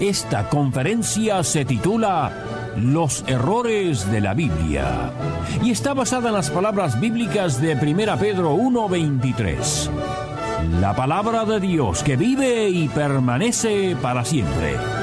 Esta conferencia se titula Los errores de la Biblia y está basada en las palabras bíblicas de 1 Pedro 1:23. La palabra de Dios que vive y permanece para siempre.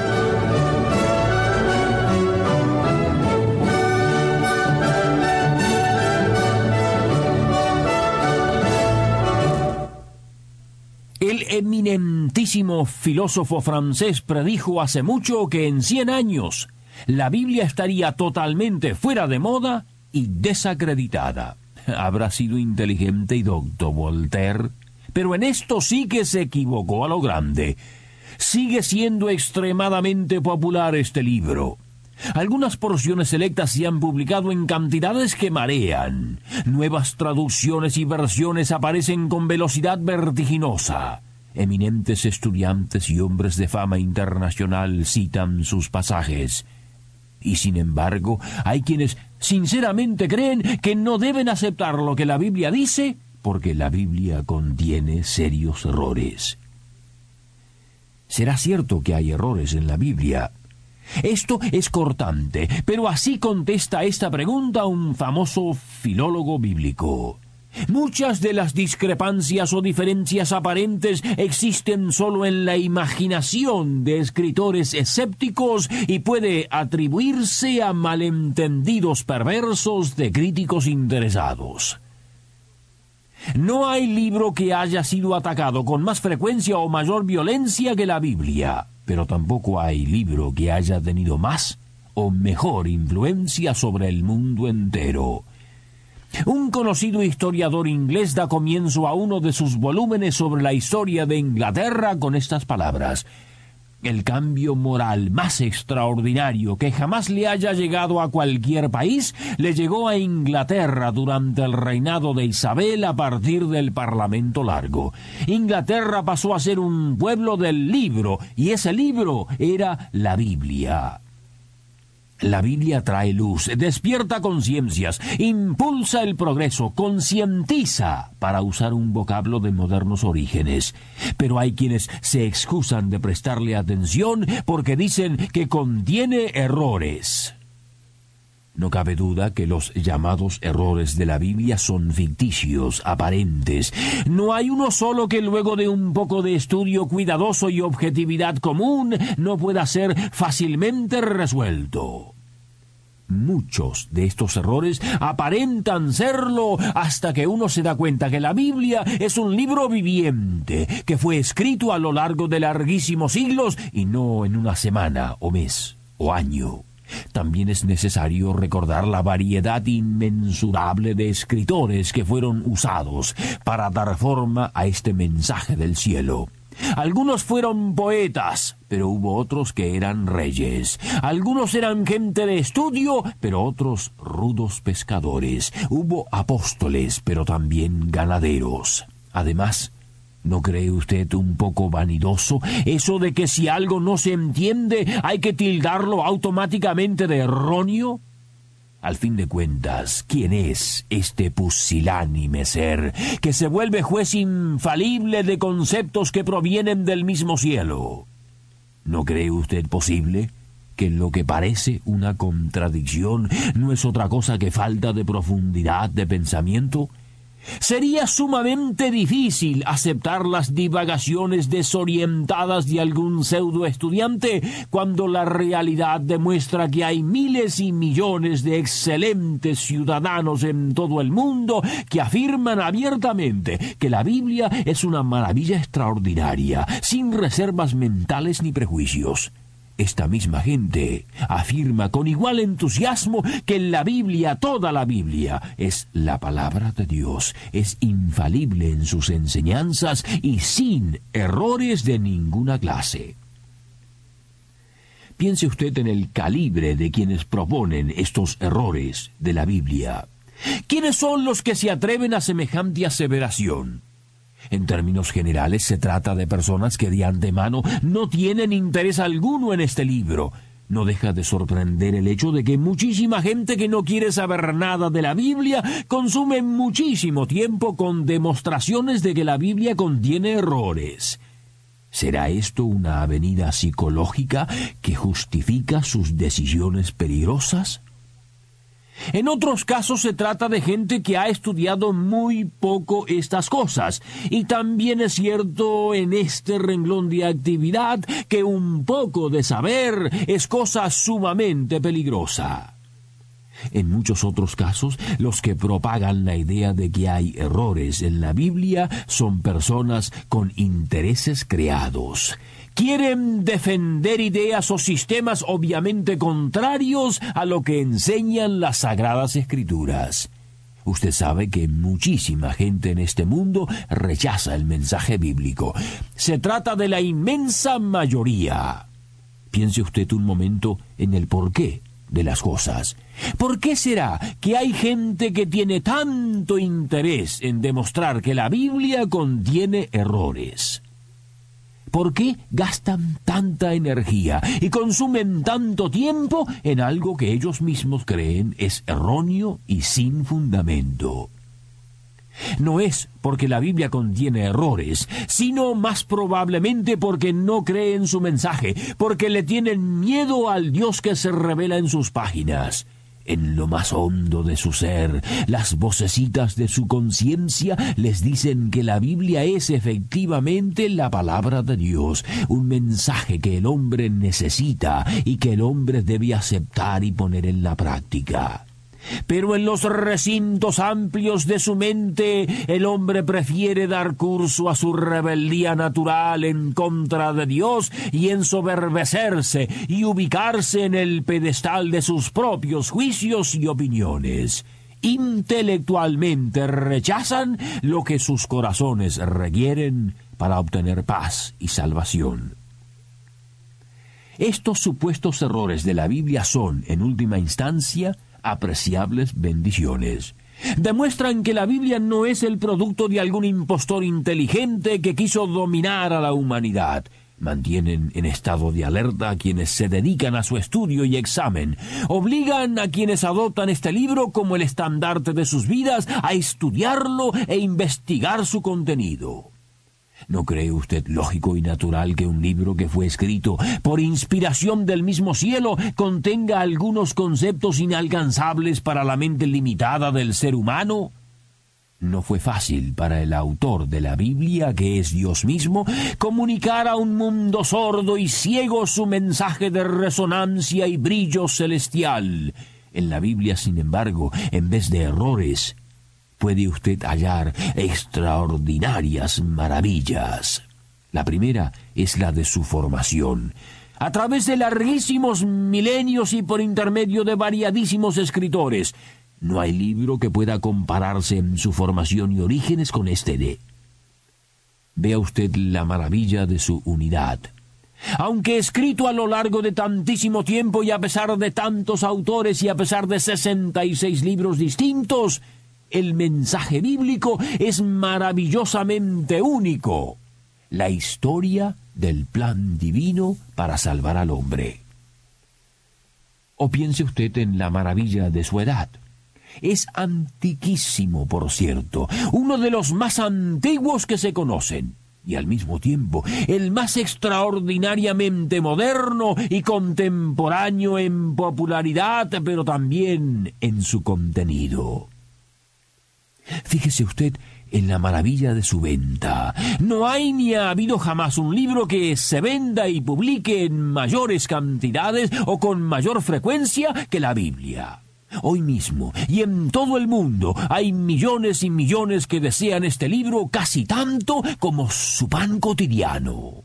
Eminentísimo filósofo francés predijo hace mucho que en cien años la Biblia estaría totalmente fuera de moda y desacreditada. Habrá sido inteligente y docto Voltaire, pero en esto sí que se equivocó a lo grande. Sigue siendo extremadamente popular este libro. Algunas porciones selectas se han publicado en cantidades que marean. Nuevas traducciones y versiones aparecen con velocidad vertiginosa. Eminentes estudiantes y hombres de fama internacional citan sus pasajes. Y sin embargo, hay quienes sinceramente creen que no deben aceptar lo que la Biblia dice porque la Biblia contiene serios errores. Será cierto que hay errores en la Biblia, esto es cortante, pero así contesta esta pregunta un famoso filólogo bíblico. Muchas de las discrepancias o diferencias aparentes existen solo en la imaginación de escritores escépticos y puede atribuirse a malentendidos perversos de críticos interesados. No hay libro que haya sido atacado con más frecuencia o mayor violencia que la Biblia pero tampoco hay libro que haya tenido más o mejor influencia sobre el mundo entero. Un conocido historiador inglés da comienzo a uno de sus volúmenes sobre la historia de Inglaterra con estas palabras el cambio moral más extraordinario que jamás le haya llegado a cualquier país le llegó a Inglaterra durante el reinado de Isabel a partir del Parlamento Largo. Inglaterra pasó a ser un pueblo del libro y ese libro era la Biblia. La Biblia trae luz, despierta conciencias, impulsa el progreso, concientiza, para usar un vocablo de modernos orígenes. Pero hay quienes se excusan de prestarle atención porque dicen que contiene errores. No cabe duda que los llamados errores de la Biblia son ficticios, aparentes. No hay uno solo que luego de un poco de estudio cuidadoso y objetividad común no pueda ser fácilmente resuelto. Muchos de estos errores aparentan serlo hasta que uno se da cuenta que la Biblia es un libro viviente, que fue escrito a lo largo de larguísimos siglos y no en una semana o mes o año. También es necesario recordar la variedad inmensurable de escritores que fueron usados para dar forma a este mensaje del cielo. Algunos fueron poetas, pero hubo otros que eran reyes. Algunos eran gente de estudio, pero otros rudos pescadores. Hubo apóstoles, pero también ganaderos. Además, ¿No cree usted un poco vanidoso eso de que si algo no se entiende hay que tildarlo automáticamente de erróneo? Al fin de cuentas, ¿quién es este pusilánime ser que se vuelve juez infalible de conceptos que provienen del mismo cielo? ¿No cree usted posible que lo que parece una contradicción no es otra cosa que falta de profundidad de pensamiento? Sería sumamente difícil aceptar las divagaciones desorientadas de algún pseudo estudiante cuando la realidad demuestra que hay miles y millones de excelentes ciudadanos en todo el mundo que afirman abiertamente que la Biblia es una maravilla extraordinaria, sin reservas mentales ni prejuicios. Esta misma gente afirma con igual entusiasmo que la Biblia, toda la Biblia, es la palabra de Dios, es infalible en sus enseñanzas y sin errores de ninguna clase. Piense usted en el calibre de quienes proponen estos errores de la Biblia. ¿Quiénes son los que se atreven a semejante aseveración? En términos generales se trata de personas que de antemano no tienen interés alguno en este libro. No deja de sorprender el hecho de que muchísima gente que no quiere saber nada de la Biblia consume muchísimo tiempo con demostraciones de que la Biblia contiene errores. ¿Será esto una avenida psicológica que justifica sus decisiones peligrosas? En otros casos se trata de gente que ha estudiado muy poco estas cosas. Y también es cierto en este renglón de actividad que un poco de saber es cosa sumamente peligrosa. En muchos otros casos, los que propagan la idea de que hay errores en la Biblia son personas con intereses creados. Quieren defender ideas o sistemas obviamente contrarios a lo que enseñan las sagradas escrituras. Usted sabe que muchísima gente en este mundo rechaza el mensaje bíblico. Se trata de la inmensa mayoría. Piense usted un momento en el porqué de las cosas. ¿Por qué será que hay gente que tiene tanto interés en demostrar que la Biblia contiene errores? ¿Por qué gastan tanta energía y consumen tanto tiempo en algo que ellos mismos creen es erróneo y sin fundamento? No es porque la Biblia contiene errores, sino más probablemente porque no creen su mensaje, porque le tienen miedo al Dios que se revela en sus páginas. En lo más hondo de su ser, las vocecitas de su conciencia les dicen que la Biblia es efectivamente la palabra de Dios, un mensaje que el hombre necesita y que el hombre debe aceptar y poner en la práctica. Pero en los recintos amplios de su mente el hombre prefiere dar curso a su rebeldía natural en contra de Dios y ensoberbecerse y ubicarse en el pedestal de sus propios juicios y opiniones. Intelectualmente rechazan lo que sus corazones requieren para obtener paz y salvación. Estos supuestos errores de la Biblia son, en última instancia, apreciables bendiciones. Demuestran que la Biblia no es el producto de algún impostor inteligente que quiso dominar a la humanidad. Mantienen en estado de alerta a quienes se dedican a su estudio y examen. Obligan a quienes adoptan este libro como el estandarte de sus vidas a estudiarlo e investigar su contenido. ¿No cree usted lógico y natural que un libro que fue escrito por inspiración del mismo cielo contenga algunos conceptos inalcanzables para la mente limitada del ser humano? No fue fácil para el autor de la Biblia, que es Dios mismo, comunicar a un mundo sordo y ciego su mensaje de resonancia y brillo celestial. En la Biblia, sin embargo, en vez de errores, puede usted hallar extraordinarias maravillas. La primera es la de su formación. A través de larguísimos milenios y por intermedio de variadísimos escritores, no hay libro que pueda compararse en su formación y orígenes con este de. Vea usted la maravilla de su unidad. Aunque escrito a lo largo de tantísimo tiempo y a pesar de tantos autores y a pesar de sesenta y seis libros distintos, el mensaje bíblico es maravillosamente único. La historia del plan divino para salvar al hombre. O piense usted en la maravilla de su edad. Es antiquísimo, por cierto, uno de los más antiguos que se conocen, y al mismo tiempo el más extraordinariamente moderno y contemporáneo en popularidad, pero también en su contenido. Fíjese usted en la maravilla de su venta. No hay ni ha habido jamás un libro que se venda y publique en mayores cantidades o con mayor frecuencia que la Biblia. Hoy mismo y en todo el mundo hay millones y millones que desean este libro casi tanto como su pan cotidiano.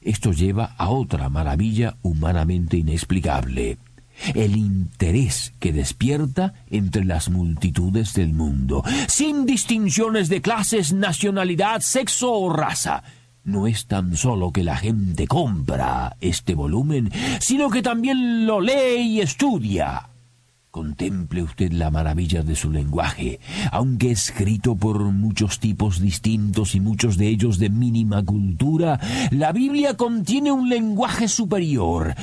Esto lleva a otra maravilla humanamente inexplicable el interés que despierta entre las multitudes del mundo, sin distinciones de clases, nacionalidad, sexo o raza. no es tan solo que la gente compra este volumen, sino que también lo lee y estudia. Contemple usted la maravilla de su lenguaje, aunque escrito por muchos tipos distintos y muchos de ellos de mínima cultura, la Biblia contiene un lenguaje superior,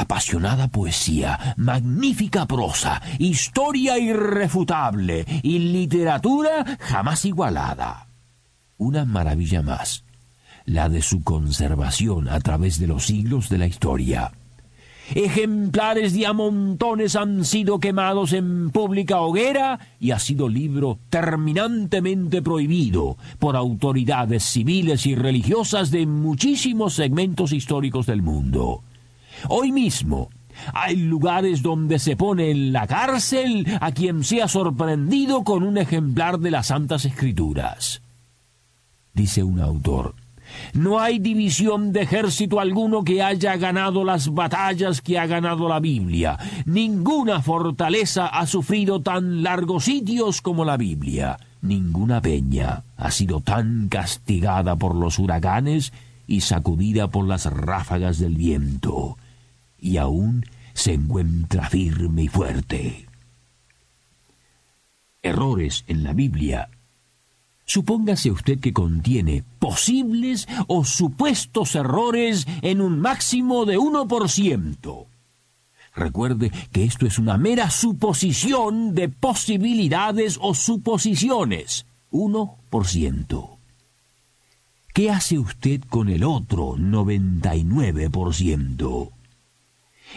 apasionada poesía, magnífica prosa, historia irrefutable y literatura jamás igualada. Una maravilla más, la de su conservación a través de los siglos de la historia. Ejemplares de a montones han sido quemados en pública hoguera y ha sido libro terminantemente prohibido por autoridades civiles y religiosas de muchísimos segmentos históricos del mundo. Hoy mismo hay lugares donde se pone en la cárcel a quien sea sorprendido con un ejemplar de las Santas Escrituras. Dice un autor, no hay división de ejército alguno que haya ganado las batallas que ha ganado la Biblia. Ninguna fortaleza ha sufrido tan largos sitios como la Biblia. Ninguna peña ha sido tan castigada por los huracanes y sacudida por las ráfagas del viento. Y aún se encuentra firme y fuerte. Errores en la Biblia Supóngase usted que contiene posibles o supuestos errores en un máximo de 1%. Recuerde que esto es una mera suposición de posibilidades o suposiciones. 1%. ¿Qué hace usted con el otro 99%?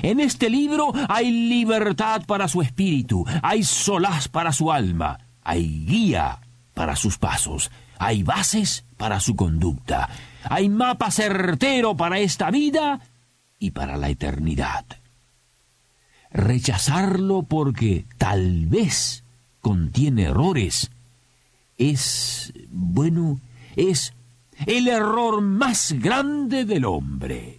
En este libro hay libertad para su espíritu, hay solaz para su alma, hay guía para sus pasos, hay bases para su conducta, hay mapa certero para esta vida y para la eternidad. Rechazarlo porque tal vez contiene errores es, bueno, es el error más grande del hombre.